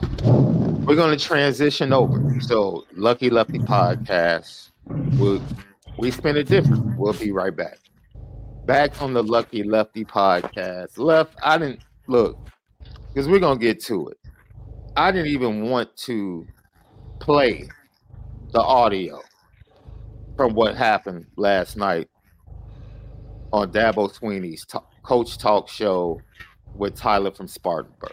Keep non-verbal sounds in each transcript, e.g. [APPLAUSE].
we're going to transition over. So, Lucky Lefty podcast. We'll, we spin it different. We'll be right back. Back on the Lucky Lefty podcast. Left, I didn't look because we're going to get to it. I didn't even want to play the audio from what happened last night on Dabo Swinney's coach talk show with Tyler from Spartanburg.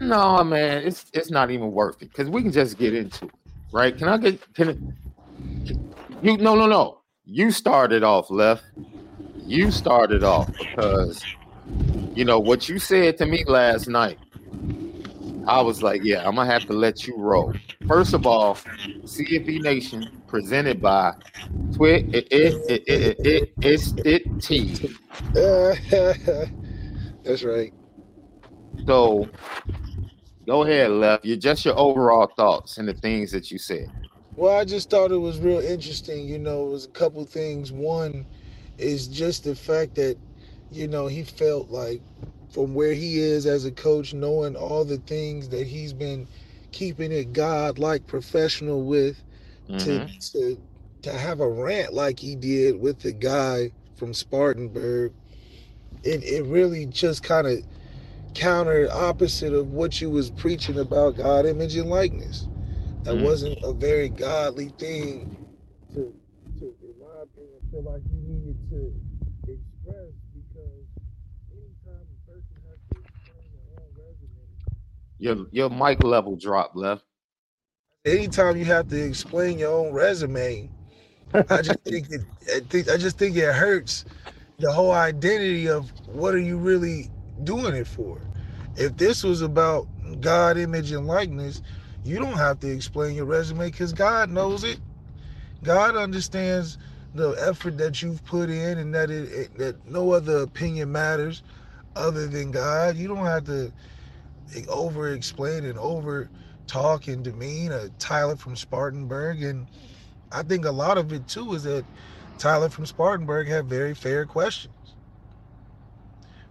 No, man, it's it's not even worth it because we can just get into it, right? Can I get can, can you? No, no, no. You started off left. You started off because you know what you said to me last night. I was like, yeah, I'm gonna have to let you roll. First of all, CFB Nation presented by Twit it it it it it it's it T. [LAUGHS] That's right. So go ahead, Left. You're just your overall thoughts and the things that you said. Well, I just thought it was real interesting. You know, it was a couple things. One is just the fact that, you know, he felt like from where he is as a coach, knowing all the things that he's been keeping it God-like professional with, Mhm. to to to have a rant like he did with the guy from Spartanburg, it it really just kind of counter opposite of what you was preaching about God image and likeness. That Mhm. wasn't a very godly thing to, to in my opinion, feel like you needed to express because anytime a person has to explain their own resume, Your your mic level drop left. anytime you have to explain your own resume, I just [LAUGHS] think it, I think I just think it hurts the whole identity of what are you really doing it for. If this was about God image and likeness, you don't have to explain your resume because God knows it. God understands the effort that you've put in and that it, it that no other opinion matters other than God. You don't have to over explain and over talk and demean a Tyler from Spartanburg. And I think a lot of it too is that Tyler from Spartanburg had very fair questions.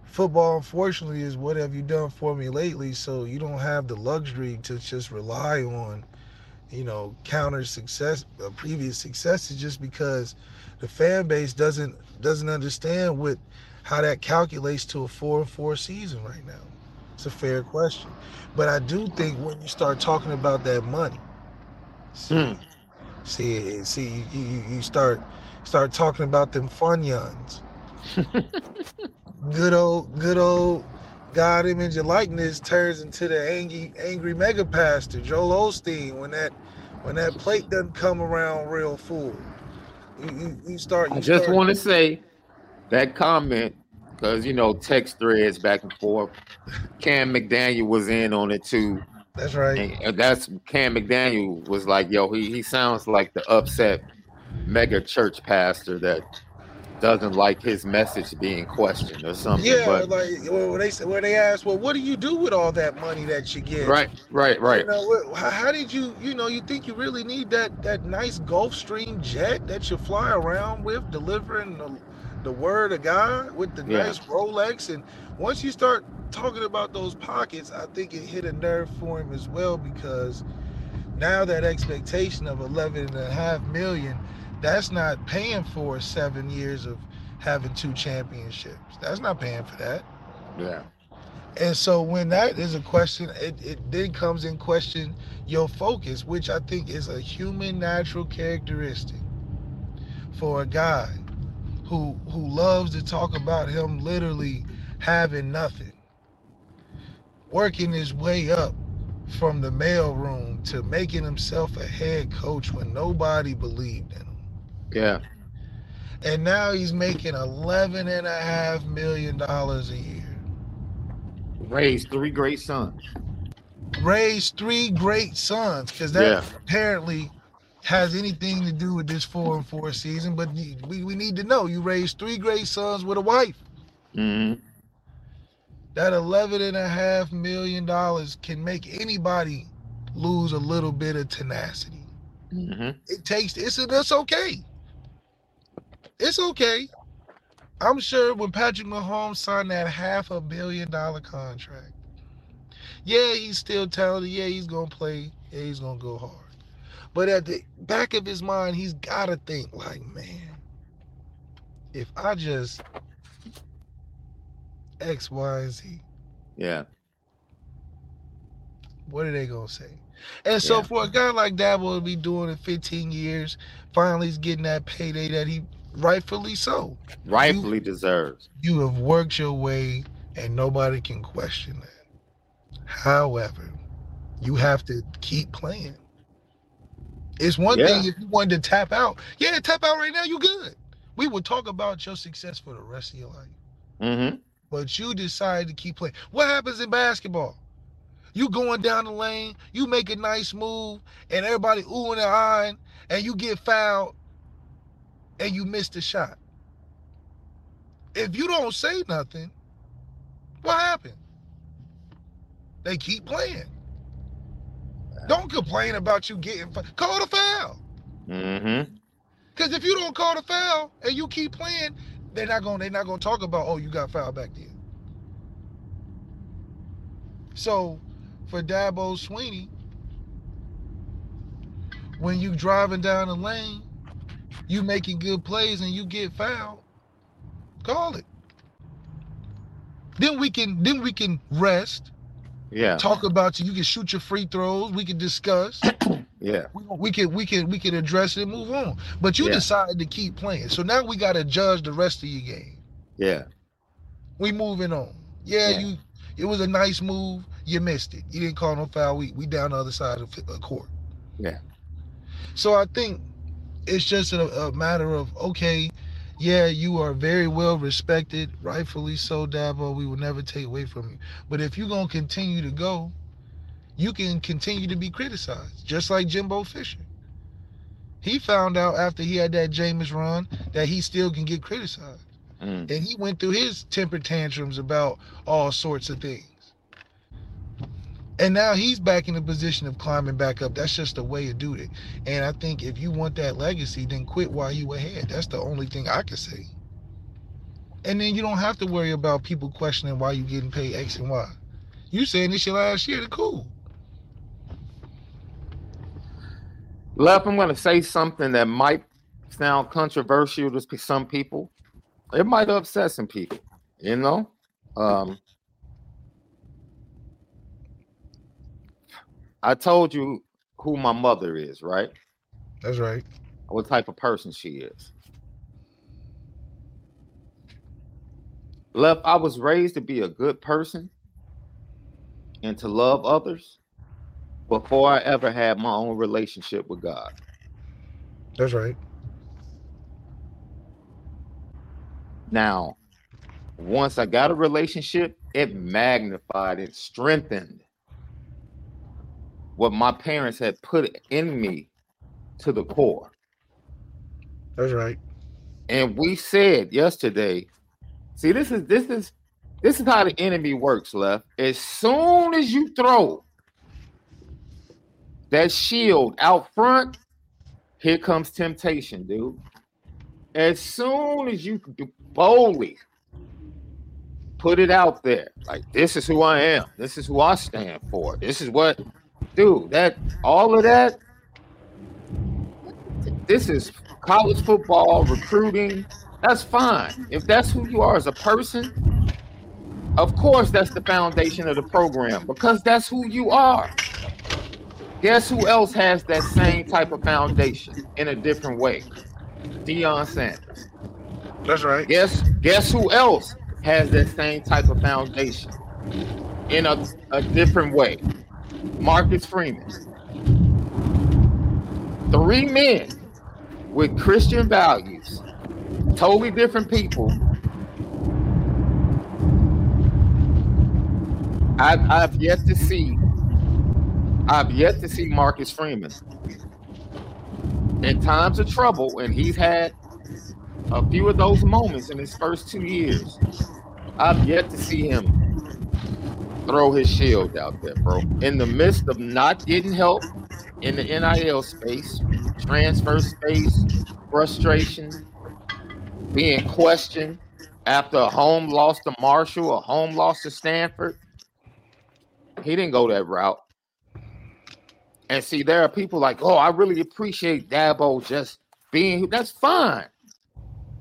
Football, unfortunately, is what have you done for me lately? So you don't have the luxury to just rely on, you know, counter success, uh, previous successes, just because the fan base doesn't doesn't understand what how that calculates to a four and four season right now. It's a fair question, but I do think when you start talking about that money, see, Hmm. see, see, you, you, you start start talking about them funyuns. [LAUGHS] good old, good old God image and likeness turns into the angry, angry mega pastor Joel Osteen when that when that plate doesn't come around real full. You, you, you start. You I just want to say that comment because you know text threads back and forth. Cam McDaniel was in on it too, That's right. and uh, that's Cam McDaniel was like, "Yo, he he sounds like the upset mega church pastor that doesn't like his message being questioned or something." Yeah, but like when they say when they ask, well, what do you do with all that money that you get? right, right, right. You know, how did you, you know, you think you really need that that nice Gulfstream jet that you fly around with, delivering the, the word of God with the Yeah. nice Rolex? And once you start talking about those pockets, I think it hit a nerve for him as well because now that expectation of 11 and a half million, that's not paying for seven years of having two championships. That's not paying for that. Yeah, And so when that is a question, it, it then comes in question your focus, which I think is a human natural characteristic for a guy who who loves to talk about him literally having nothing. Working his way up from the mailroom to making himself a head coach when nobody believed in him. Yeah, And now he's making eleven and a half million dollars a year. raised three great sons. raised three great sons because that Yeah. apparently has anything to do with this four and four season. But we, we need to know you raised three great sons with a wife. hmm That eleven and a half million dollars can make anybody lose a little bit of tenacity. hmm It takes it's it's okay. It's okay. I'm sure when Patrick Mahomes signed that half a billion dollar contract, yeah, he's still talented. Yeah, he's gonna play. Yeah, he's gonna go hard. But at the back of his mind, he's gotta think like, man, if I just X, Y, and Z, Yeah, what are they gonna say? And so Yeah. for a guy like Dabo to be doing it 15 years, finally he's getting that payday that he rightfully so. rightfully deserves. You have worked your way and nobody can question that. However, you have to keep playing. It's one Yeah. thing if you wanted to tap out. Yeah, tap out right now, you good. We will talk about your success for the rest of your life. hmm But you decide to keep playing. What happens in basketball? You going down the lane, you make a nice move, and everybody oohing and eyeing, and you get fouled, and you missed a shot. If you don't say nothing, what happened? They keep playing. Don't complain about you getting call the foul. hmm Because if you don't call the foul and you keep playing, they're not gonna they're not gonna talk about oh you got fouled back then. So for Dabo Swinney, when you driving down the lane, you making good plays and you get fouled, call it. Then we can then we can rest, Yeah, talk about you. You can shoot your free throws. We can discuss. [COUGHS] yeah, we, we can we can we can address it and move on. But you Yeah. decided to keep playing. So now we gotta judge the rest of your game. yeah, We moving on. Yeah, Yeah. you it was a nice move. You missed it. You didn't call no foul. We we down the other side of the court. Yeah. So I think it's just a, a matter of okay, yeah, you are very well respected, rightfully so, Dabo. We will never take away from you. But if you're gonna continue to go, you can continue to be criticized, just like Jimbo Fisher. He found out after he had that Jameis run that he still can get criticized. Mm. And he went through his temper tantrums about all sorts of things. And now he's back in the position of climbing back up. That's just the way to do it. And I think if you want that legacy, then quit while you ahead. That's the only thing I can say. And then you don't have to worry about people questioning why you getting paid X and Y. You saying this your last year, to cool. Left, I'm going to say something that might sound controversial to some people. It might upset some people, you know. Um, I told you who my mother is, right? That's right. What type of person she is. Left, I was raised to be a good person and to love others before I ever had my own relationship with God. That's right. Now, once I got a relationship, it magnified, it strengthened what my parents had put in me to the core. That's right. And we said yesterday, see, this is this is this is how the enemy works, left. As soon as you throw that shield out front, here comes temptation, dude. As soon as you boldly put it out there, like this is who I am, this is who I stand for, this is what, dude, that all of that, this is college football, recruiting. That's fine. If that's who you are as a person, of course, that's the foundation of the program because that's who you are. Guess who else has that same type of foundation in a different way? Deion Sanders. That's right. Guess guess who else has that same type of foundation in a, a different way? Marcus Freeman. Three men with Christian values, totally different people. I've, I've yet to see I've yet to see Marcus Freeman in times of trouble, and he's had a few of those moments in his first two years. I've yet to see him throw his shield out there, bro. In the midst of not getting help in the NIL space, transfer space, frustration, being questioned after a home loss to Marshall, a home loss to Stanford. He didn't go that route. And see, there are people like, oh, I really appreciate Dabo just being that's fine.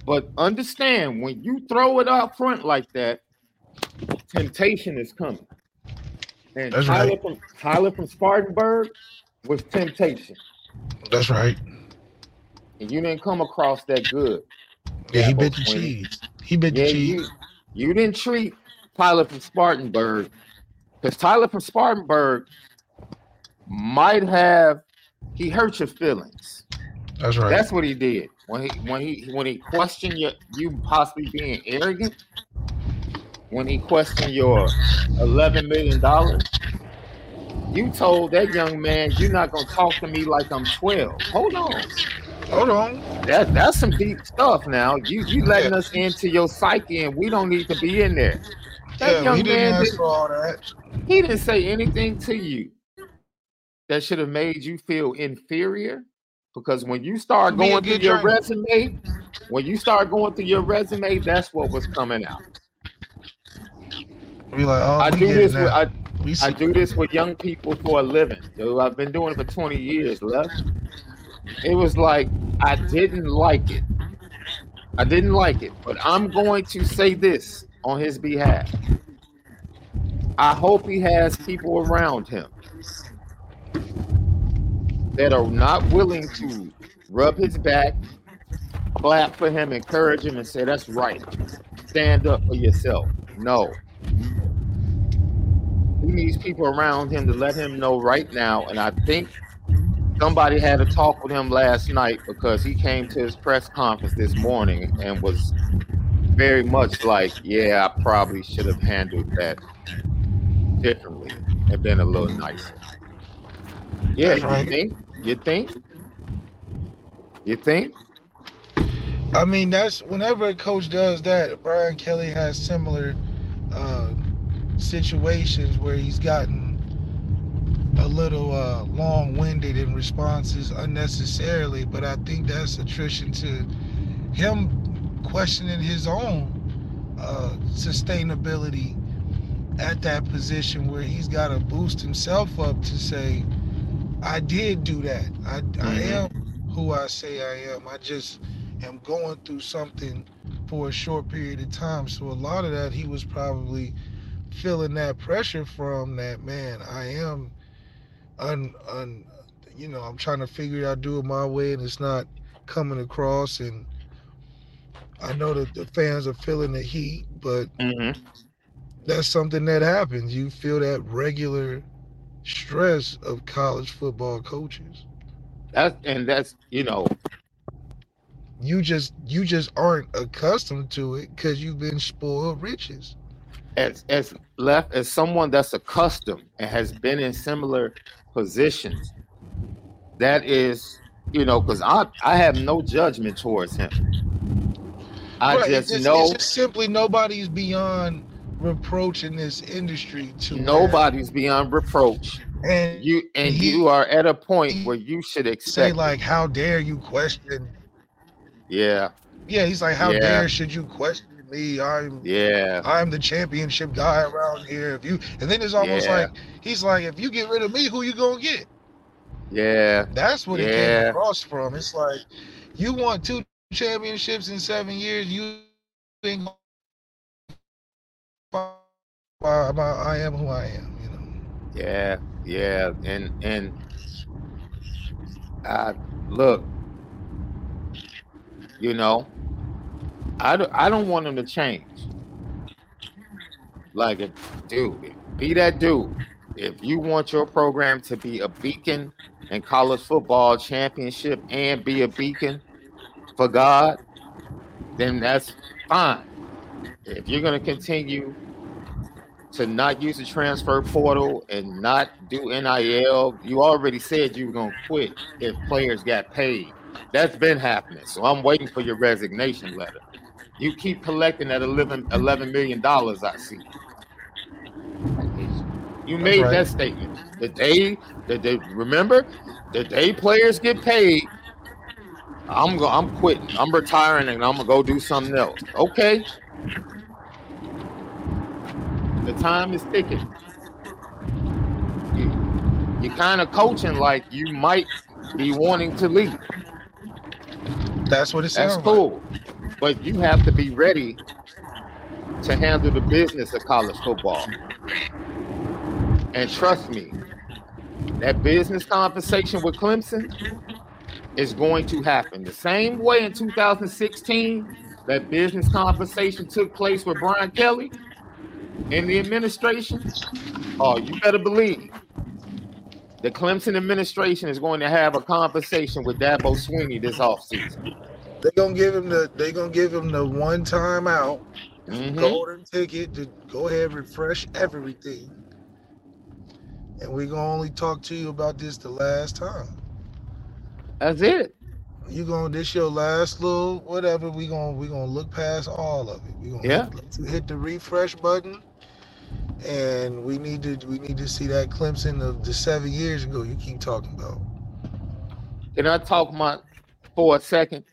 But understand when you throw it up front like that, temptation is coming. And That's Tyler right. from Tyler from Spartanburg was temptation. That's right. And you didn't come across that good. Yeah, he bit the cheese. He bit Yeah, the cheese. you, you didn't treat Tyler from Spartanburg because Tyler from Spartanburg might have he hurt your feelings. That's right. That's what he did when he when he when he questioned your, you possibly being arrogant. When he questioned your eleven million dollars, you told that young man you're not gonna talk to me like I'm twelve. Hold on, Hold on. that that's some deep stuff. Now you you letting us into your psyche, and we don't need to be in there. That Yeah, young he didn't man ask did, for all that. he didn't say anything to you that should have made you feel inferior. Because when you start going through your resume, when you start going through your resume, that's what was coming out. We like, oh, I do this with. I, I do this with young people for a living. Dude, I've been doing it for 20 years, left. It was like I didn't like it. I didn't like it, but I'm going to say this on his behalf. I hope he has people around him that are not willing to rub his back, clap for him, encourage him, and say, That's right. Stand up for yourself. No. He needs people around him to let him know right now. And I think somebody had a talk with him last night because he came to his press conference this morning and was very much like, Yeah, I probably should have handled that differently and been a little nicer. Yeah, That's you right. think? You think? You think? I mean, that's whenever a coach does that. Brian Kelly has similar uh, situations where he's gotten a little uh, long-winded in responses unnecessarily, but I think that's attrition to him questioning his own uh, sustainability at that position where he's got to boost himself up to say, I did do that. I, mm-hmm. I am who I say I am. I just am going through something for a short period of time. So a lot of that he was probably feeling that pressure from that man. I am un, un you know, I'm trying to figure it out, do it my way, and it's not coming across. And I know that the fans are feeling the heat, but mm-hmm. that's something that happens. You feel that regular stress of college football coaches. that's and that's you know you just you just aren't accustomed to it because you've been spoiled riches as as left as someone that's accustomed and has been in similar positions that is you know because i i have no judgment towards him i right. just, know it's just simply nobody's beyond reproach in this industry to nobody's beyond reproach and you and he, you are at a point where you should expect say like how dare you question yeah. Yeah, he's like, how yeah. dare should you question me? I'm yeah, I'm the championship guy around here. If you and then it's almost yeah. like he's like, if you get rid of me, who you gonna get? Yeah. That's what yeah. it came across from. It's like you want two championships in seven years, you think I am who I am, you know. Yeah, yeah. And and I look, you know, I don't, I don't want him to change. Like, if, dude, be that dude. If you want your program to be a beacon in college football championship and be a beacon for God, then that's fine. If you're going to continue to not use the transfer portal and not do NIL, you already said you were going to quit if players got paid. That's been happening. So I'm waiting for your resignation letter. You keep collecting that 11, $11 million, I see. You made right. that statement. The day that they remember, the day players get paid, I'm go, I'm quitting. I'm retiring and I'm gonna go do something else. Okay. The time is ticking. You, you're kind of coaching like you might be wanting to leave. That's what it sounds That's cool. Like. But you have to be ready to handle the business of college football. And trust me, that business conversation with Clemson is going to happen. The same way in 2016, that business conversation took place with Brian Kelly in the administration. Oh, you better believe the Clemson administration is going to have a conversation with Dabo Swinney this offseason. They're gonna give him the they're gonna give him the one time out mm-hmm. golden ticket to go ahead and refresh everything. And we're gonna only talk to you about this the last time. That's it. You gonna this your last little whatever. We gonna we gonna look past all of it. We gonna yeah. hit, hit the refresh button and we need to we need to see that Clemson of the seven years ago you keep talking about. Can I talk my for a second?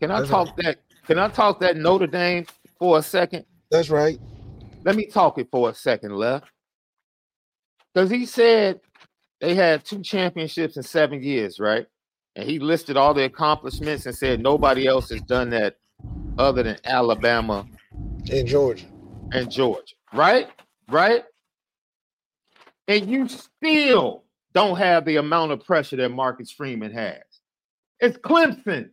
Can I That's talk right. that? Can I talk that Notre Dame for a second? That's right. Let me talk it for a second, left. Because he said they had two championships in seven years, right? And he listed all the accomplishments and said nobody else has done that other than Alabama and Georgia. And Georgia, right? right? And you still don't have the amount of pressure that Marcus Freeman has. It's Clemson.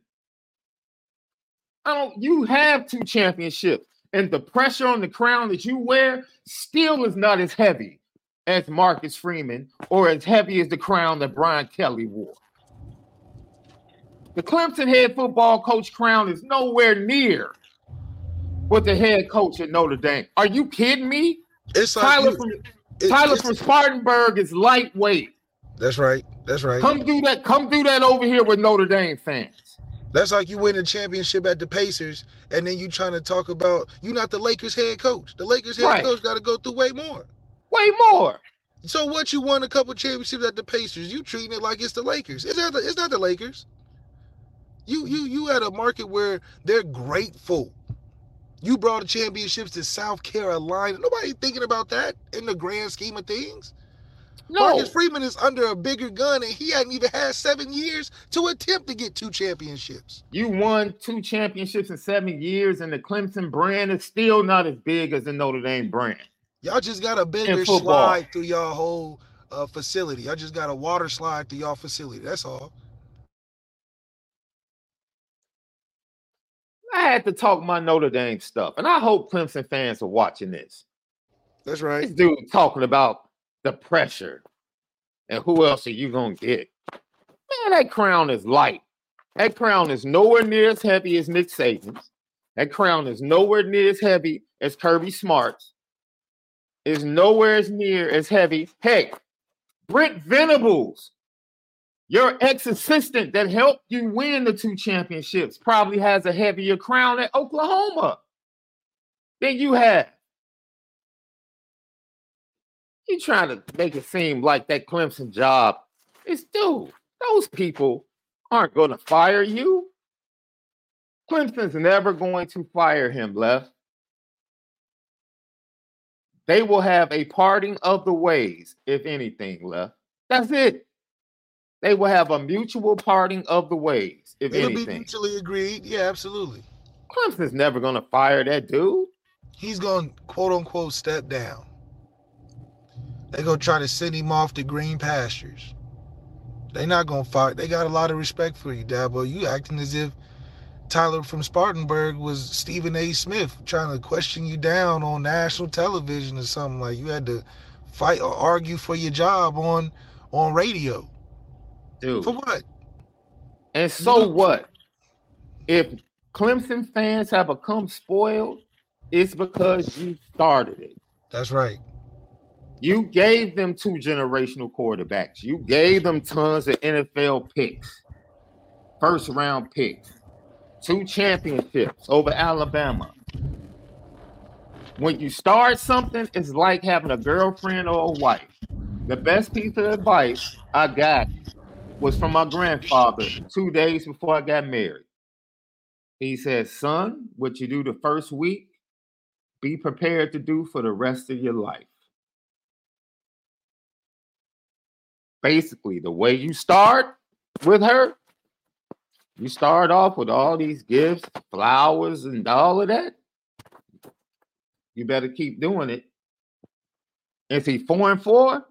I don't you have two championships, and the pressure on the crown that you wear still is not as heavy as Marcus Freeman or as heavy as the crown that Brian Kelly wore. The Clemson head football coach crown is nowhere near what the head coach at Notre Dame. Are you kidding me? It's Tyler you, from it, Tyler from Spartanburg is lightweight. That's right. That's right. Come do that. Come do that over here with Notre Dame fans. That's like you win a championship at the Pacers, and then you trying to talk about you're not the Lakers head coach. The Lakers head right. coach got to go through way more. Way more. So what? You won a couple championships at the Pacers. You treating it like it's the Lakers. It's not the, it's not the Lakers. You you you at a market where they're grateful. You brought the championships to South Carolina. Nobody thinking about that in the grand scheme of things. No, Marcus Freeman is under a bigger gun, and he hadn't even had seven years to attempt to get two championships. you won two championships in seven years, and the Clemson brand is still not as big as the Notre Dame brand. Y'all just got a bigger slide through y'all whole uh, facility. Y'all just got a water slide through y'all facility. That's all. I had to talk my Notre Dame stuff, and I hope Clemson fans are watching this. That's right. This right. dude talking about the pressure and who else are you gonna get? Man, that crown is light. That crown is nowhere near as heavy as Nick Saban's. That crown is nowhere near as heavy as Kirby Smart's. Is nowhere as near as heavy. Heck, Brent Venables, your ex-assistant that helped you win the two championships, probably has a heavier crown at Oklahoma than you have. You trying to make it seem like that Clemson job is dude, those people aren't going to fire you. Clemson's never going to fire him, left. They will have a parting of the ways, if anything, left. That's it. They will have a mutual parting of the ways, if anything. It'll be mutually agreed. Yeah, absolutely. Clemson's never going to fire that dude. He's going to quote unquote step down. They're going to try to send him off to green pastures. They're not going to fight. They got a lot of respect for you, Dabo. You acting as if Tyler from Spartanburg was Stephen A. Smith trying to question you down on national television or something. Like you had to fight or argue for your job on on radio. Dude. For what? And so know- what? If Clemson fans have become spoiled, it's because you started it. That's right. You gave them two generational quarterbacks. You gave them tons of NFL picks, first round picks, two championships over Alabama. When you start something, it's like having a girlfriend or a wife. The best piece of advice I got was from my grandfather two days before I got married. He said, Son, what you do the first week, be prepared to do for the rest of your life. Basically, the way you start with her, you start off with all these gifts, flowers, and all of that. You better keep doing it. If he four and four,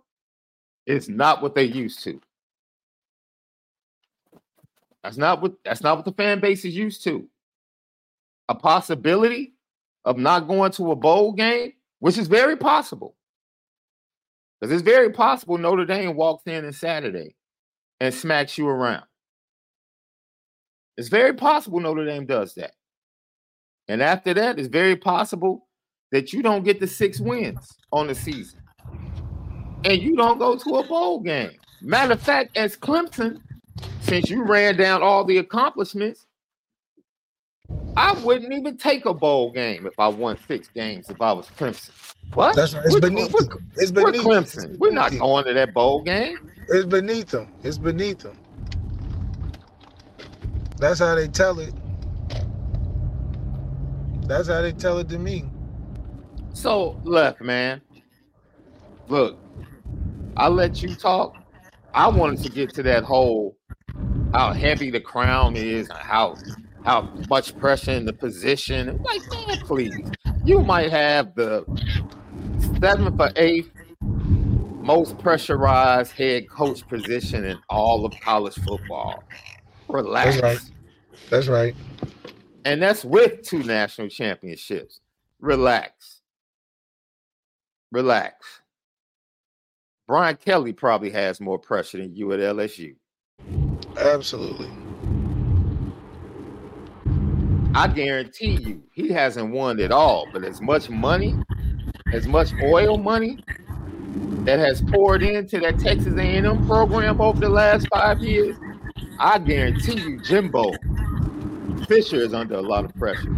it's not what they used to. That's not what that's not what the fan base is used to. A possibility of not going to a bowl game, which is very possible. Because it's very possible Notre Dame walks in on Saturday and smacks you around. It's very possible Notre Dame does that. And after that, it's very possible that you don't get the six wins on the season. And you don't go to a bowl game. Matter of fact, as Clemson, since you ran down all the accomplishments, I wouldn't even take a bowl game if I won six games if I was Clemson. What? That's right. It's We're- beneath we're- them. It's We're beneath Clemson. We're not going to that bowl game. It's beneath them. It's beneath them. That's how they tell it. That's how they tell it to me. So, look, man. Look, I let you talk. I wanted to get to that whole how heavy the crown is and how how much pressure in the position. Like, man, please. You might have the seventh or eighth most pressurized head coach position in all of college football. Relax. That's right. That's right. And that's with two national championships. Relax. Relax. Brian Kelly probably has more pressure than you at LSU. Absolutely. I guarantee you, he hasn't won at all, but as much money, as much oil money that has poured into that Texas A&M program over the last five years, I guarantee you, Jimbo Fisher is under a lot of pressure.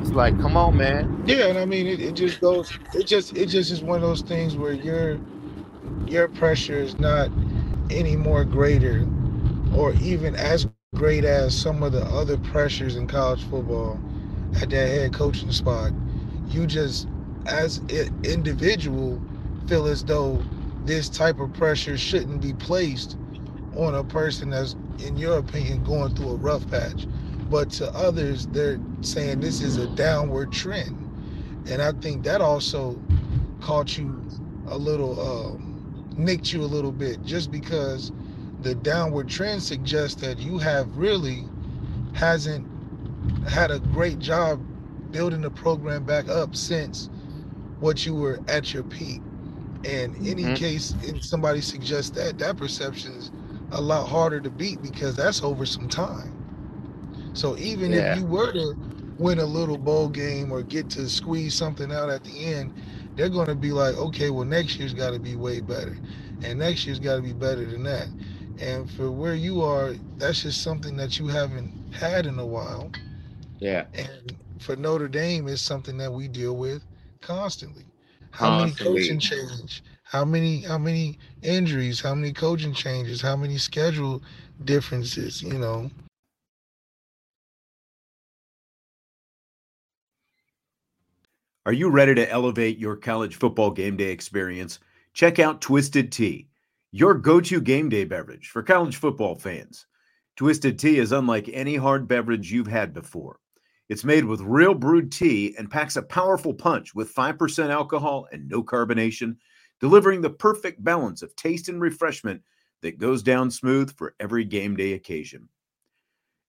It's like, come on, man. Yeah, and I mean it, it just goes it just it just is one of those things where your your pressure is not any more greater or even as great as some of the other pressures in college football at that head coaching spot. You just as an individual feel as though this type of pressure shouldn't be placed on a person that's in your opinion going through a rough patch but to others they're saying this is a downward trend and i think that also caught you a little um, nicked you a little bit just because the downward trend suggests that you have really hasn't had a great job building the program back up since what you were at your peak and any mm-hmm. case if somebody suggests that that perception is a lot harder to beat because that's over some time so even yeah. if you were to win a little bowl game or get to squeeze something out at the end, they're going to be like, okay, well, next year's got to be way better. And next year's got to be better than that. And for where you are, that's just something that you haven't had in a while. Yeah. And for Notre Dame, it's something that we deal with constantly. How constantly. many coaching change? How many how many injuries? How many coaching changes? How many schedule differences? You know. Are you ready to elevate your college football game day experience? Check out Twisted Tea, your go to game day beverage for college football fans. Twisted Tea is unlike any hard beverage you've had before. It's made with real brewed tea and packs a powerful punch with 5% alcohol and no carbonation, delivering the perfect balance of taste and refreshment that goes down smooth for every game day occasion.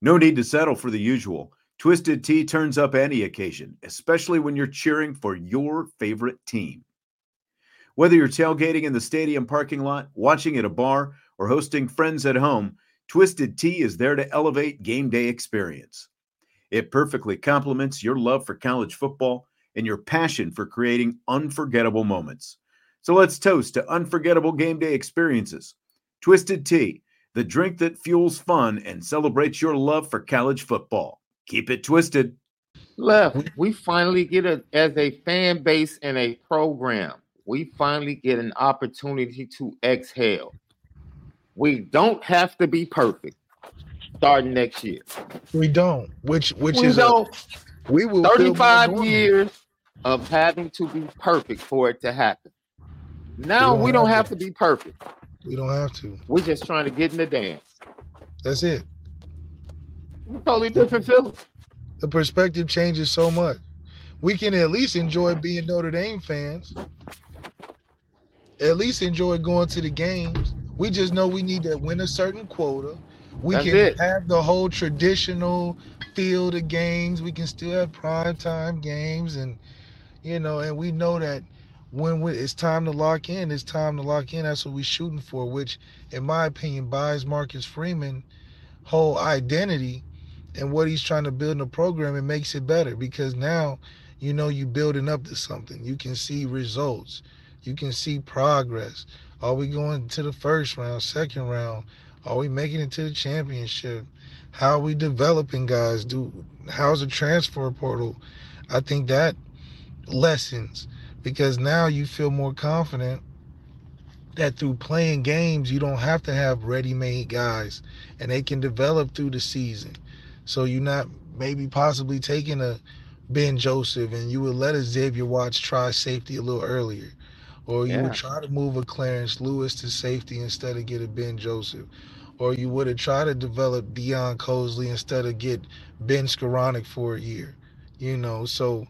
No need to settle for the usual. Twisted Tea turns up any occasion, especially when you're cheering for your favorite team. Whether you're tailgating in the stadium parking lot, watching at a bar, or hosting friends at home, Twisted Tea is there to elevate game day experience. It perfectly complements your love for college football and your passion for creating unforgettable moments. So let's toast to unforgettable game day experiences. Twisted Tea, the drink that fuels fun and celebrates your love for college football. Keep it twisted. Left, we finally get it as a fan base and a program. We finally get an opportunity to exhale. We don't have to be perfect starting next year. We don't. Which which we is don't. A, we will 35 years of having to be perfect for it to happen. Now we don't, we don't have, have to. to be perfect. We don't have to. We're just trying to get in the dance. That's it. Totally different feeling. The perspective changes so much. We can at least enjoy being Notre Dame fans. At least enjoy going to the games. We just know we need to win a certain quota. We That's can it. have the whole traditional field of games. We can still have prime time games, and you know, and we know that when we, it's time to lock in, it's time to lock in. That's what we're shooting for. Which, in my opinion, buys Marcus Freeman whole identity and what he's trying to build in the program, it makes it better because now you know you're building up to something. You can see results. You can see progress. Are we going to the first round, second round? Are we making it to the championship? How are we developing guys? Do how's the transfer portal? I think that lessons because now you feel more confident that through playing games you don't have to have ready-made guys and they can develop through the season so you're not maybe possibly taking a Ben Joseph and you would let a Xavier Watts try safety a little earlier. Or you yeah. would try to move a Clarence Lewis to safety instead of get a Ben Joseph. Or you would have tried to develop Deion Colzie instead of get Ben Skowronek for a year. You know, so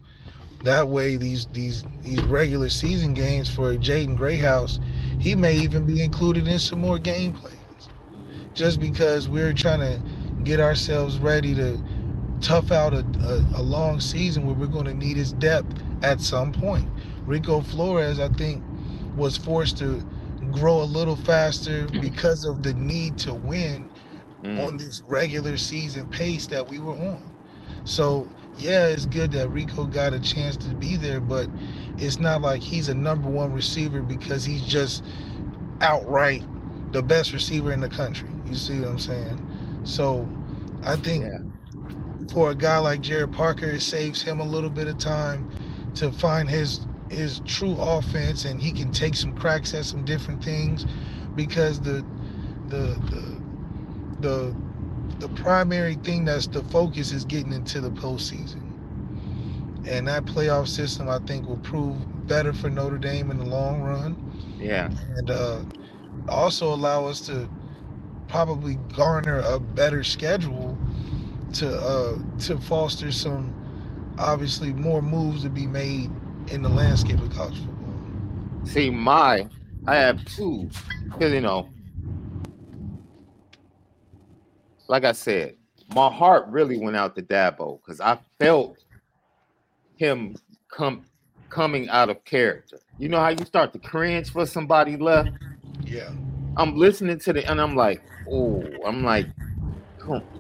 that way these these these regular season games for Jaden Greathouse, he may even be included in some more game plans. Just because we're trying to get ourselves ready to tough out a, a, a long season where we're going to need his depth at some point. Rico Flores, I think, was forced to grow a little faster because of the need to win mm. on this regular season pace that we were on. So, yeah, it's good that Rico got a chance to be there, but it's not like he's a number one receiver because he's just outright the best receiver in the country. You see what I'm saying? So I think yeah. for a guy like Gerad Parker, it saves him a little bit of time to find his his true offense, and he can take some cracks at some different things, because the the the the the primary thing that's the focus is getting into the postseason. And that playoff system, I think, will prove better for Notre Dame in the long run. Yeah. And uh, also allow us to probably garner a better schedule to uh, to foster some obviously more moves to be made in the landscape of college football. See, my I have two because you know, like I said, my heart really went out to Dabo because I felt him come coming out of character. You know how you start to cringe for somebody left? Yeah. I'm listening to the and I'm like, oh, I'm like,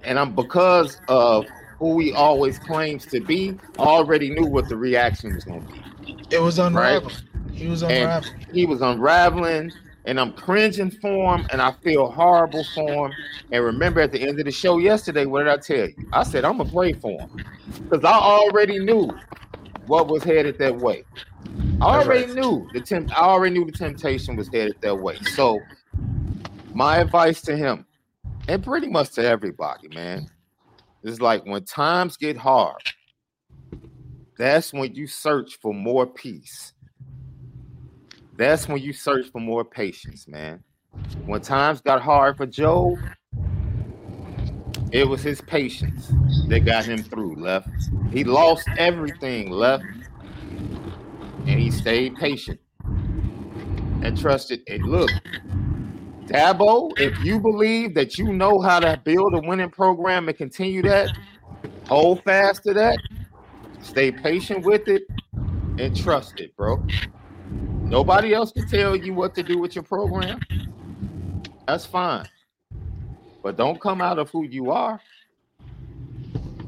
and I'm because of who he always claims to be, I already knew what the reaction was gonna be. It was unraveling. He was And unraveling. he was unraveling, and I'm cringing for him, and I feel horrible for him. And remember at the end of the show yesterday, what did I tell you? I said I'm gonna pray for him because I already knew what was headed that way. I already right. knew the temp- I already knew the temptation was headed that way. So my advice to him, and pretty much to everybody, man, is like when times get hard, that's when you search for more peace. That's when you search for more patience, man. When times got hard for Joe, it was his patience that got him through, left. He lost everything, left, and he stayed patient and trusted. And look, Dabo, if you believe that you know how to build a winning program and continue that, hold fast to that, stay patient with it, and trust it, bro. Nobody else can tell you what to do with your program. That's fine. But don't come out of who you are.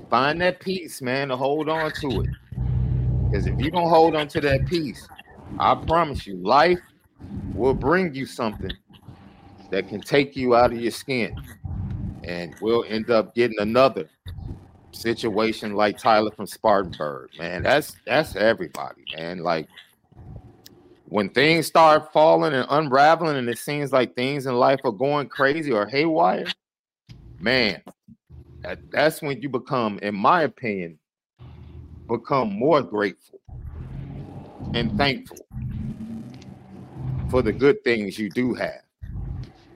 Find that peace, man, to hold on to it. Because if you don't hold on to that peace, I promise you, life will bring you something that can take you out of your skin. And we'll end up getting another situation like Tyler from Spartanburg, man. That's that's everybody, man. Like when things start falling and unraveling, and it seems like things in life are going crazy or haywire, man, that, that's when you become, in my opinion, become more grateful and thankful for the good things you do have,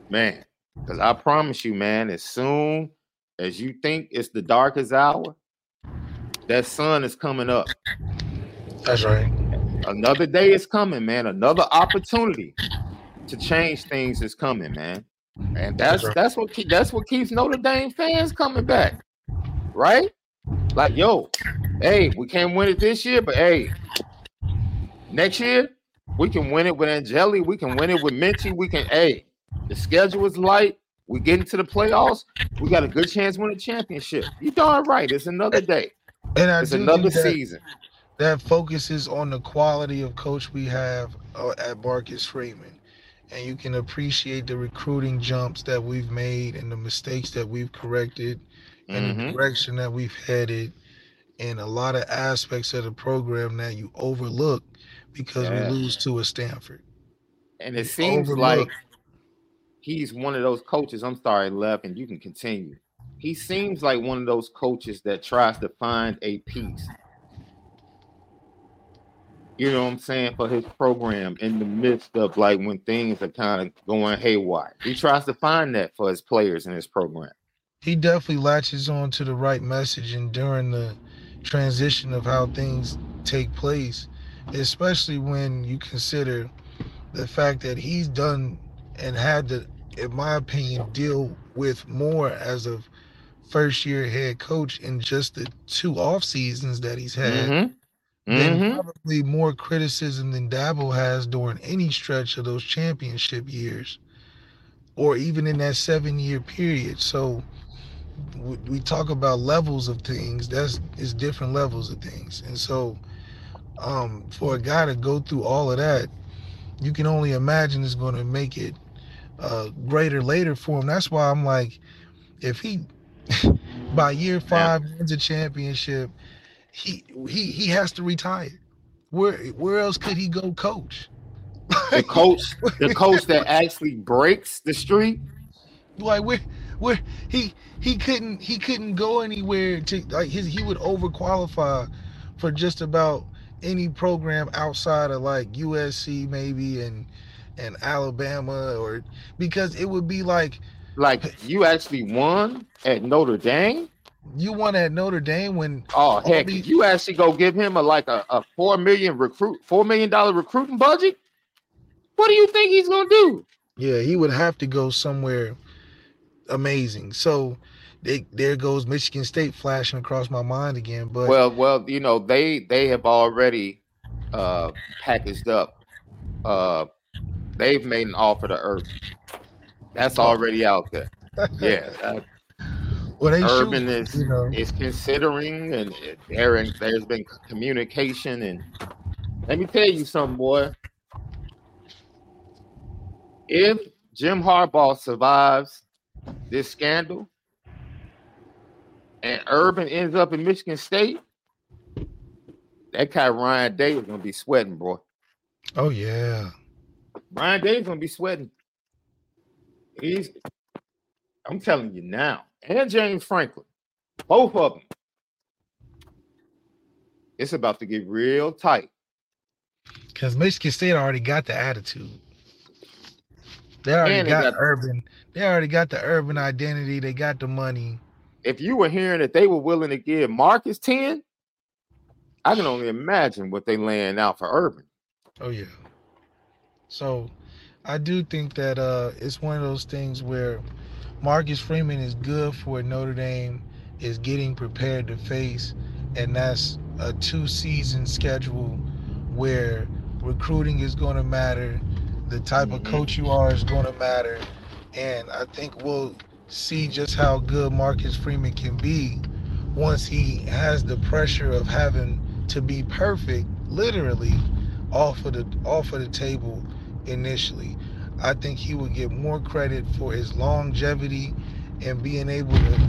man. Because I promise you, man, as soon as you think it's the darkest hour, that sun is coming up. That's right. Another day is coming, man. Another opportunity to change things is coming, man. And that's right. that's what keep, that's what keeps Notre Dame fans coming back, right? Like, yo, hey, we can't win it this year, but hey, next year we can win it with Angeli. We can win it with Minchey. We can, hey, the schedule is light. We get into the playoffs. We got a good chance to win a championship. You darn right. It's another day. And I It's another that, season. that focuses on the quality of coach we have uh, at Marcus Freeman. And you can appreciate the recruiting jumps that we've made and the mistakes that we've corrected and the Mhm. direction that we've headed and a lot of aspects of the program that you overlook because Yeah. we lose to a Stanford. And it seems overlooked. like he's one of those coaches. I'm sorry, Left, and you can continue. He seems like one of those coaches that tries to find a piece. You know what I'm saying? For his program in the midst of like when things are kind of going haywire. He tries to find that for his players in his program. he definitely latches on to the right message and during the transition of how things take place especially when you consider the fact that he's done and had to in my opinion deal with more as a first year head coach in just the two off seasons that he's had Mhm. then Mhm. probably more criticism than Dabo has during any stretch of those championship years, or even in that seven-year period. So we, we talk about levels of things. That's is different levels of things, and so um, for a guy to go through all of that, you can only imagine it's going to make it uh, greater later for him. That's why I'm like, if he. [LAUGHS] by year five wins a championship, he he he has to retire. Where where else could he go coach? The coach, [LAUGHS] the coach that actually breaks the street. Like where where he he couldn't he couldn't go anywhere to like his he would overqualify for just about any program outside of like USC maybe and and Alabama or because it would be like Like you actually won at Notre Dame. you won at Notre Dame when Oh heck, these- you actually go give him a like a, a four million recruit four million dollar recruiting budget. What do you think he's gonna do? yeah he would have to go somewhere amazing. So they, there goes Michigan State flashing across my mind again. But Well, well, you know they they have already uh packaged up. Uh, they've made an offer to Urban. That's already out there. Yeah, [LAUGHS] uh, well, they Urban should, is you know. is considering, and there there's been communication. And let me tell you something, boy. If Jim Harbaugh survives this scandal, and Urban ends up in Michigan State, that guy Ryan Day is gonna be sweating, bro. Oh yeah. Ryan Day's gonna be sweating. He's, I'm telling you now, and James Franklin, both of them. It's about to get real tight. Because Michigan State already got the attitude. They already they got, got- urban. They already got the urban identity. They got the money. If you were hearing that they were willing to give Marcus 10, I can only imagine what they laying out for Urban. Oh yeah. So I do think that uh it's one of those things where Marcus Freeman is good for Notre Dame is getting prepared to face and that's a two season schedule where recruiting is going to matter, the type of Mhm. coach you are is going to matter and I think we'll see just how good Marcus Freeman can be once he has the pressure of having to be perfect literally off of the off of the table initially. I think he would get more credit for his longevity and being able to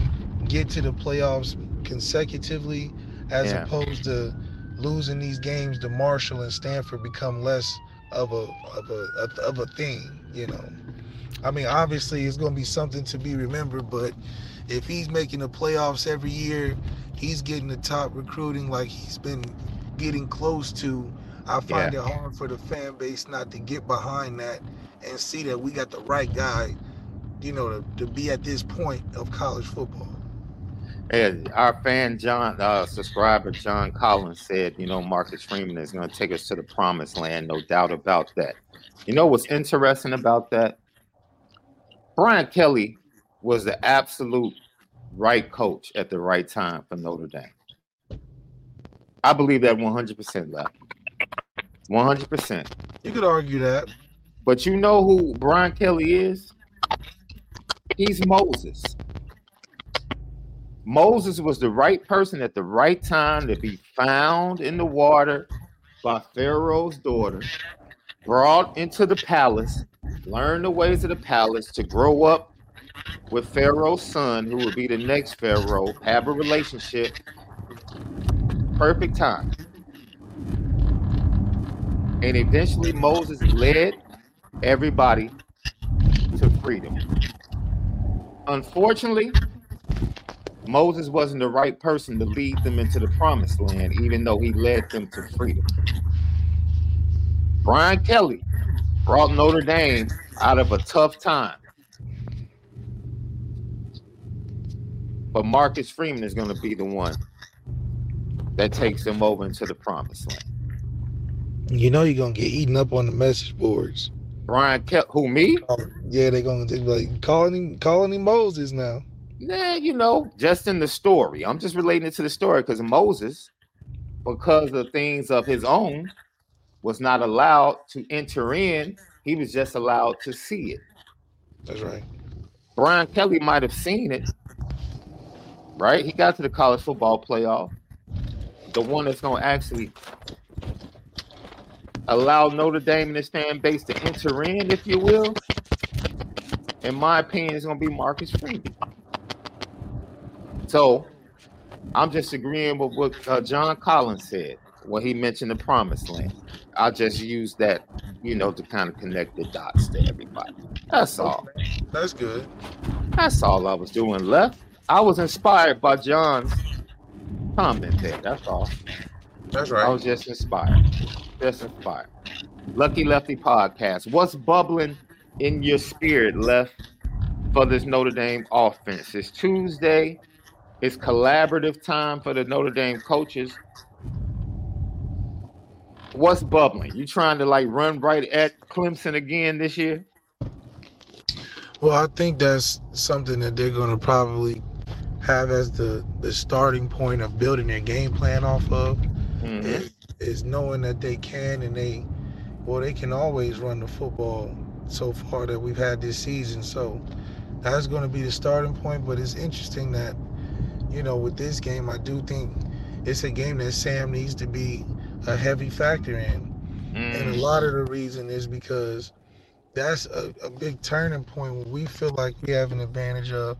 get to the playoffs consecutively as Yeah. opposed to losing these games to Marshall and Stanford become less of a of a of, of a thing, you know. I mean, obviously it's going to be something to be remembered, but if he's making the playoffs every year, he's getting the top recruiting like he's been getting close to. I find it hard for the fan base not to get behind that and see that we got the right guy, you know, to, to be at this point of college football. And our fan John, uh, subscriber John Collins said, you know, Marcus Freeman is going to take us to the promised land, no doubt about that. You know what's interesting about that? Brian Kelly was the absolute right coach at the right time for Notre Dame. I believe that 100% left. 100%. You could argue that. But you know who Brian Kelly is? He's Moses. Moses was the right person at the right time to be found in the water by Pharaoh's daughter, brought into the palace, learn the ways of the palace to grow up with Pharaoh's son, who would be the next Pharaoh, have a relationship. Perfect time. And eventually Moses led everybody to freedom. Unfortunately, Moses wasn't the right person to lead them into the promised land, even though he led them to freedom. Brian Kelly brought Notre Dame out of a tough time. But Marcus Freeman is going to be the one that takes them over into the promised land. You know you're gonna get eaten up on the message boards. Brian Kelly, who me? Um, yeah, they're gonna they like calling him calling him Moses now. Nah, you know, just in the story. I'm just relating it to the story because Moses, because of things of his own, was not allowed to enter in. He was just allowed to see it. That's right. Brian Kelly might have seen it, right? He got to the college football playoff. The one that's to actually allow Notre Dame and his fan base to enter in, if you will. In my opinion, is going to be Marcus Freeman. So I'm just agreeing with what uh, John Collins said when he mentioned the promised land. I'll just use that, you know, to kind of connect the dots to everybody. That's all. That's good. That's all I was doing left. I was inspired by John's comment there. That's all. That's right. I was just inspired. Just inspired. Lucky Lefty podcast. What's bubbling in your spirit, Left, for this Notre Dame offense? It's Tuesday. It's collaborative time for the Notre Dame coaches. What's bubbling? You trying to like run right at Clemson again this year? Well, I think that's something that they're going to probably have as the the starting point of building their game plan off of. Mhm. Is, knowing that they can and they well they can always run the football so far that we've had this season. So that's going to be the starting point but it's interesting that you know with this game i do think it's a game that sam needs to be a heavy factor in. And a Mm. lot of the reason is because that's a, a big turning point when we feel like we have an advantage of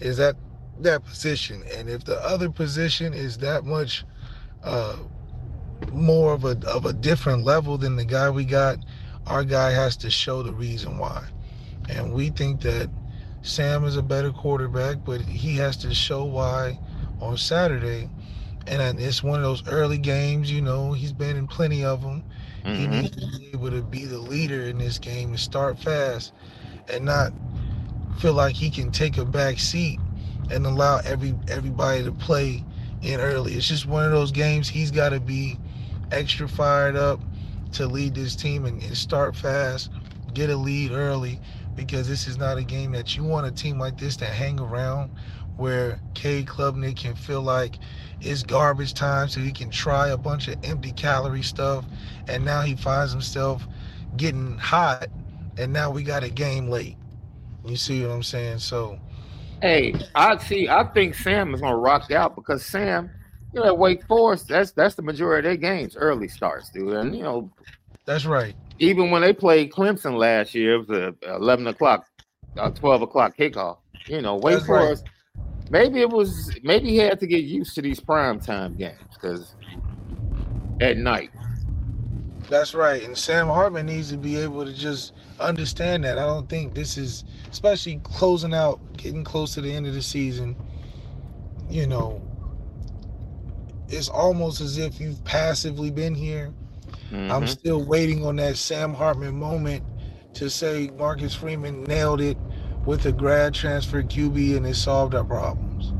is that that position. And if the other position is that much uh more of a of a different level than the guy we got our guy has to show the reason why and we think that Sam is a better quarterback but he has to show why on Saturday and it's one of those early games you know he's been in plenty of them he Mhm. needs to be able to be the leader in this game and start fast and not feel like he can take a back seat and allow every everybody to play in early. It's just one of those games he's got to be extra fired up to lead this team and, and start fast, get a lead early because this is not a game that you want a team like this to hang around where Cade Klubnik can feel like it's garbage time so he can try a bunch of empty calorie stuff and now he finds himself getting hot and now we got a game late. You see what I'm saying? So Hey, I see. I think Sam is gonna rock out because Sam, you know, at Wake Forest, that's that's the majority of their games early starts, dude. And you know, that's right. even when they played Clemson last year, it was a eleven o'clock, uh, twelve o'clock kickoff. You know, Wake That's right. Forest. Maybe it was. Maybe he had to get used to these prime time games because at night. That's right. And Sam Hartman needs to be able to just understand that. I don't think this is, especially closing out, getting close to the end of the season, you know, it's almost as if you've passively been here. I'm Mhm. still waiting on that Sam Hartman moment to say Marcus Freeman nailed it with a grad transfer QB and it solved our problems.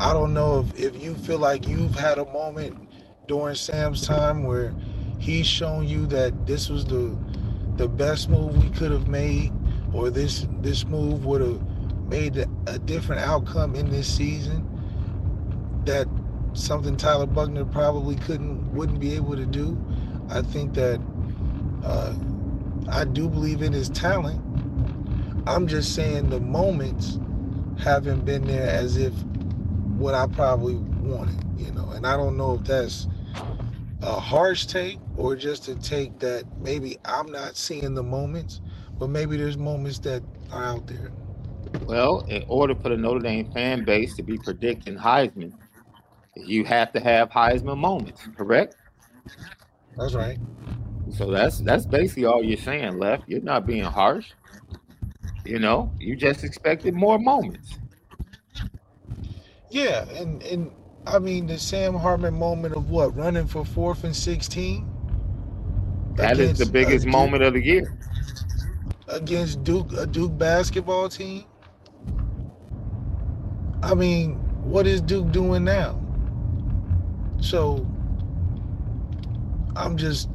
I don't know if, if you feel like you've had a moment during Sam's time where he's shown you that this was the the best move we could have made or this this move would have made a, a different outcome in this season that something Tyler Buchner probably couldn't wouldn't be able to do. I think that uh, I do believe in his talent. I'm just saying the moments haven't been there as if what I probably wanted, you know. And I don't know if that's a harsh take or just a take that maybe I'm not seeing the moments, but maybe there's moments that are out there. Well, in order for the Notre Dame fan base to be predicting Heisman, you have to have Heisman moments, correct? That's right. So that's that's basically all you're saying, left. You're not being harsh. You know, you just expected more moments. Yeah, and and I mean the Sam Hartman moment of what running for fourth and sixteen. That is the against, biggest Duke- moment of the year. against Duke, a Duke basketball team. I mean, what is Duke doing now? So I'm just,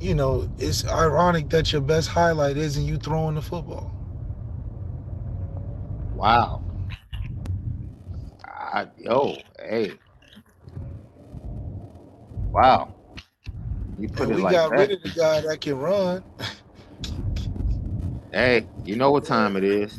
you know, it's ironic that your best highlight isn't you throwing the football. Wow. I, yo, hey. Wow. You put And it we like got that. rid of the guy that can run. Hey, you know what time it is.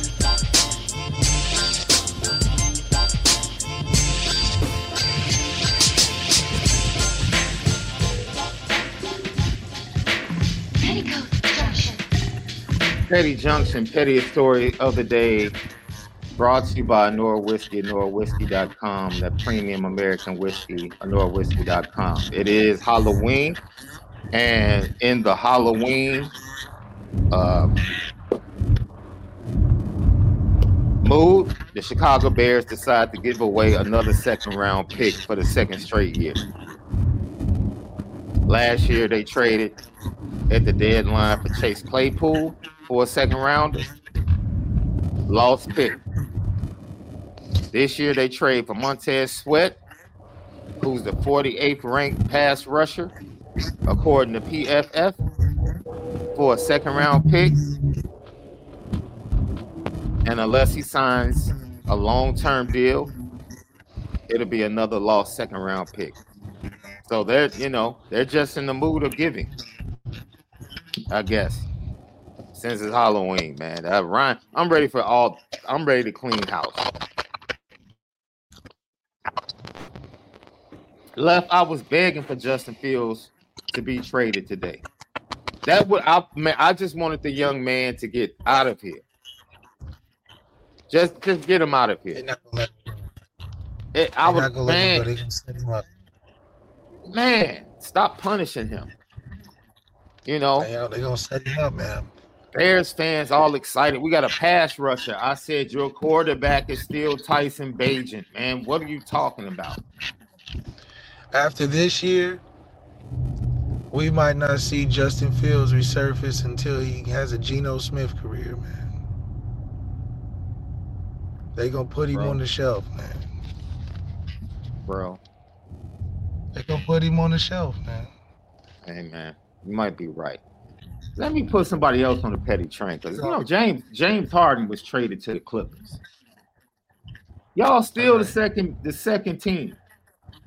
Petty Junction, pettiest story of the day, brought to you by Nora Whiskey, NoraWhiskey.com, that premium American whiskey, NoraWhiskey.com. It is Halloween, and in the Halloween uh, mood, the Chicago Bears decide to give away another second round pick for the second straight year. Last year, they traded at the deadline for Chase Claypool for a second rounder. Lost pick. This year they trade for Montez Sweat, who's the 48th ranked pass rusher, according to PFF, for a second round pick. And unless he signs a long term deal, it'll be another lost second round pick. So they're, you know, they're just in the mood of giving. I guess. Since it's Halloween, man. Uh, Ryan, I'm ready for all. I'm ready to clean house. Left, I was begging for Justin Fields to be traded today. That would I man. I just wanted the young man to get out of here. Just, just get him out of here. not gonna let It, I was not gonna let him man, go. They gonna set him up. man. Stop punishing him. You know, They, they gonna set him up, man. Bears fans all excited. We got a pass rusher. I said your quarterback is still Tyson Bagent. Man, what are you talking about? After this year, we might not see Justin Fields resurface until he has a Geno Smith career, man. They gonna put him Bro. on the shelf, man. Bro. They gonna put him on the shelf, man. Hey man, you might be right. Let me put somebody else on the petty train because you know James James Harden was traded to the Clippers. Y'all still the second the second team.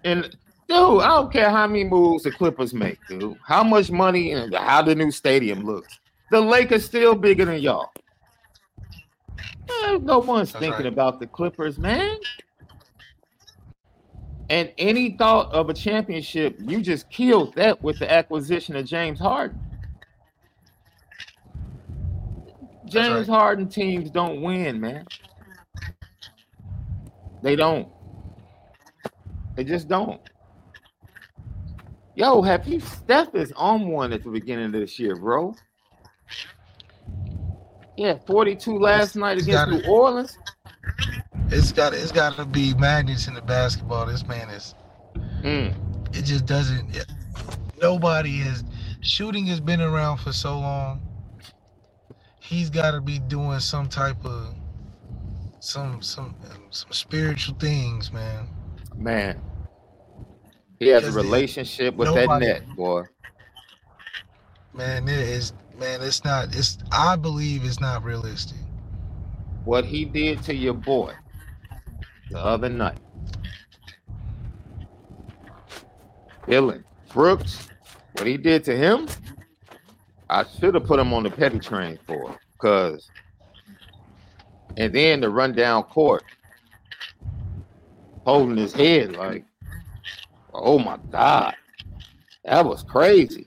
And dude, I don't care how many moves the Clippers make, dude. How much money and how the new stadium looks. The Lakers still bigger than y'all. Man, no one's That's thinking right. about the Clippers, man. And any thought of a championship, you just killed that with the acquisition of James Harden. James right. Harden teams don't win, man. They don't. They just don't. Yo, have you Steph is on one at the beginning of this year, bro? Yeah, 42 last night against. New Orleans. It's got it's got to be magnets in the basketball. This man is. Mm. It just doesn't. Nobody is. Shooting has been around for so long. He's got to be doing some type of some some some spiritual things, man. Man, he has a relationship with nobody- that net, boy. Man, it is. Man, it's not. It's. I believe it's not realistic. What he did to your boy the other night. Dillon Brooks, what he did to him, I should have put him on the petty train for because and then the run down court holding his head like oh my god that was crazy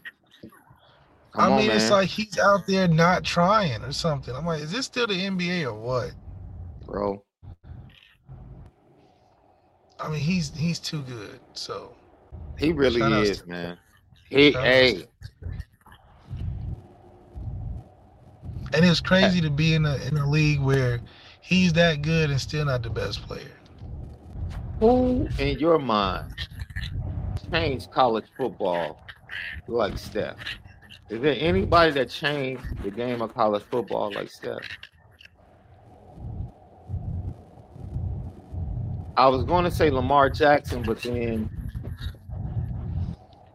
Come I on, mean, it's like he's out there not trying or something. I'm like, is this still the NBA or what? bro I mean, he's he's too good. So he really Shout is to- man he hey And it's crazy to be in a in a league where he's that good and still not the best player. Who in your mind changed college football like Steph? Is there anybody that changed the game of college football like Steph? I was going to say Lamar Jackson, but then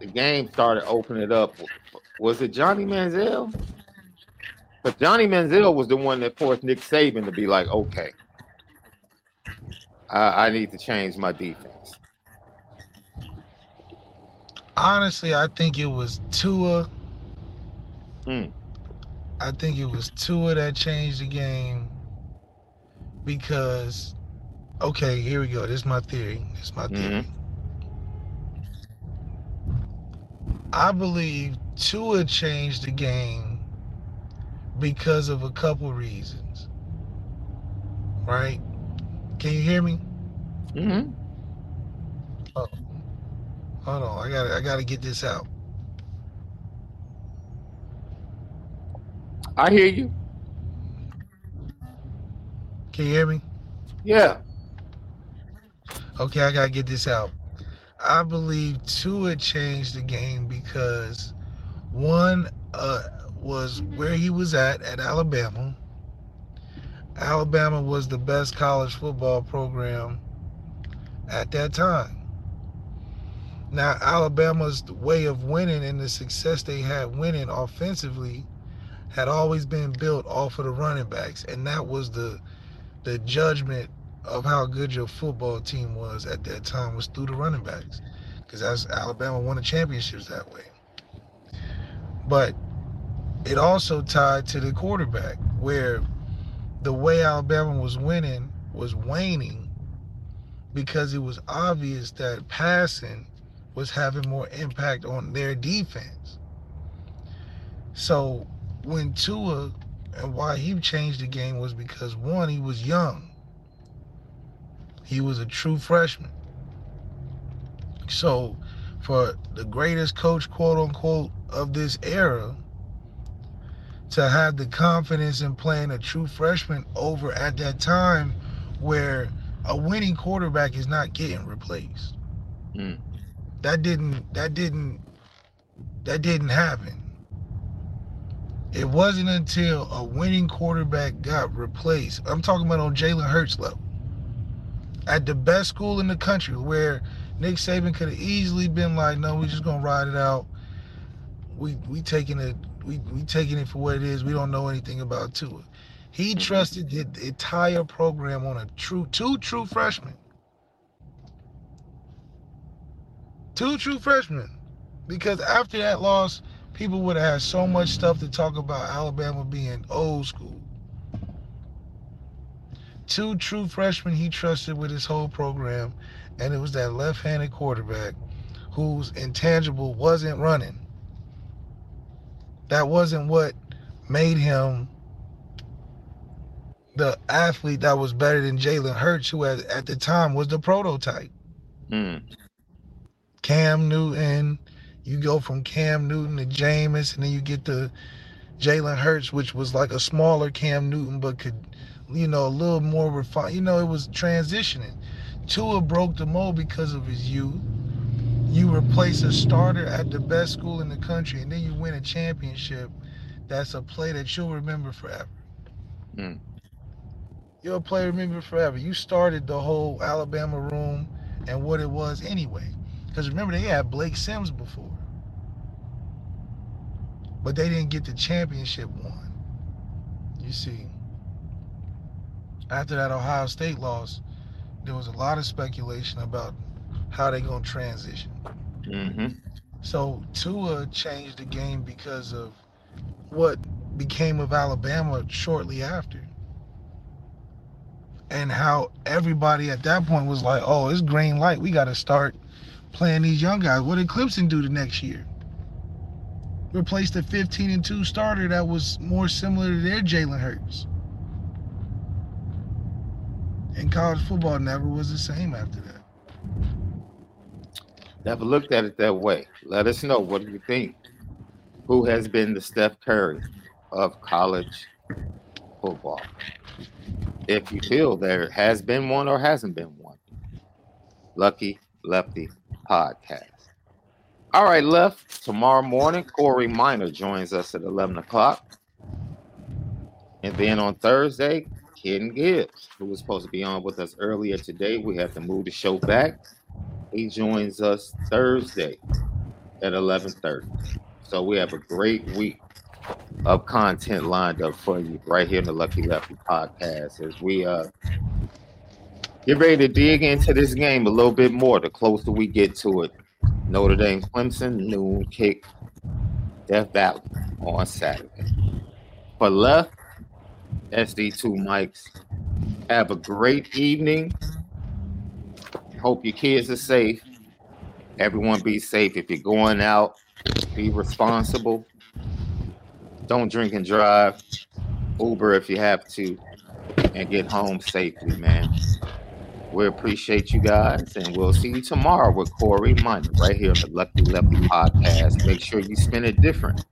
the game started opening it up. Was it Johnny Manziel? But Johnny Manziel was the one that forced Nick Saban to be like, okay, I, I need to change my defense. Honestly, I think it was Tua. Hmm. I think it was Tua that changed the game because, okay, here we go. This is my theory. This is my theory. I believe Tua changed the game because of a couple reasons. Right? Can you hear me? Mm-hmm. Oh, hold on. I got to I got to get this out. I hear you. Can you hear me? Yeah. Okay, I gotta get this out. I believe Tua changed the game because one uh, was where he was at at Alabama. Alabama was the best college football program at that time. Now, Alabama's way of winning and the success they had winning offensively had always been built off of the running backs, and that was the the judgment of how good your football team was at that time was through the running backs, because that's Alabama won the championships that way. But it also tied to the quarterback, where the way Alabama was winning was waning because it was obvious that passing was having more impact on their defense. So when Tua and why he changed the game was because one, he was young. He was a true freshman. So for the greatest coach, quote unquote, of this era, to have the confidence in playing a true freshman over at that time where a winning quarterback is not getting replaced. Mm. That didn't that didn't that didn't happen. It wasn't until a winning quarterback got replaced. I'm talking about on Jalen Hurts level. At the best school in the country where Nick Saban could have easily been like, no, we're just gonna ride it out. We we taking it we we taking it for what it is. We don't know anything about Tua. He mm-hmm. trusted the entire program on a true two true freshmen. Two true freshmen. Because after that loss, people would have had so much stuff to talk about Alabama being old school. Two true freshmen he trusted with his whole program, and it was that left-handed quarterback whose intangible wasn't running. That wasn't what made him the athlete that was better than Jalen Hurts, who at, at the time was the prototype. Mm. Cam Newton, you go from Cam Newton to Jameis, and then you get to Jalen Hurts, which was like a smaller Cam Newton, but could, you know, a little more refined. You know, it was transitioning. Tua broke the mold because of his youth. You replace a starter at the best school in the country, and then you win a championship. That's a play that you'll remember forever. Mm. You'll play remember forever. You started the whole Alabama room and what it was anyway. Because remember, they had Blake Sims before. But they didn't get the championship one. You see, after that Ohio State loss, there was a lot of speculation about how they're going to transition. Mm-hmm. So Tua changed the game because of what became of Alabama shortly after. And how everybody at that point was like, oh, it's green light. We got to start playing these young guys. What did Clemson do the next year? Replaced the 15 and 2 starter that was more similar to their Jalen Hurts. And college football never was the same after that. Never looked at it that way. Let us know. What do you think? Who has been the Steph Curry of college football? If you feel there has been one or hasn't been one. Lucky Lefty Podcast. All right, left. Tomorrow morning, Corey Minor joins us at 11 o'clock. And then on Thursday, Ken Gibbs, who was supposed to be on with us earlier today. We have to move the show back. He joins us Thursday at 11:30. So we have a great week of content lined up for you right here in the Lucky Lefty podcast as we uh get ready to dig into this game a little bit more the closer we get to it. Notre Dame Clemson noon kick Death Valley on Saturday. For left, SD2 mics. Have a great evening. Hope your kids are safe. Everyone be safe. If you're going out, be responsible. Don't drink and drive. Uber if you have to, and get home safely, man. We appreciate you guys, and we'll see you tomorrow with Corey Money right here on the Lucky Lefty podcast. Make sure you spin it different.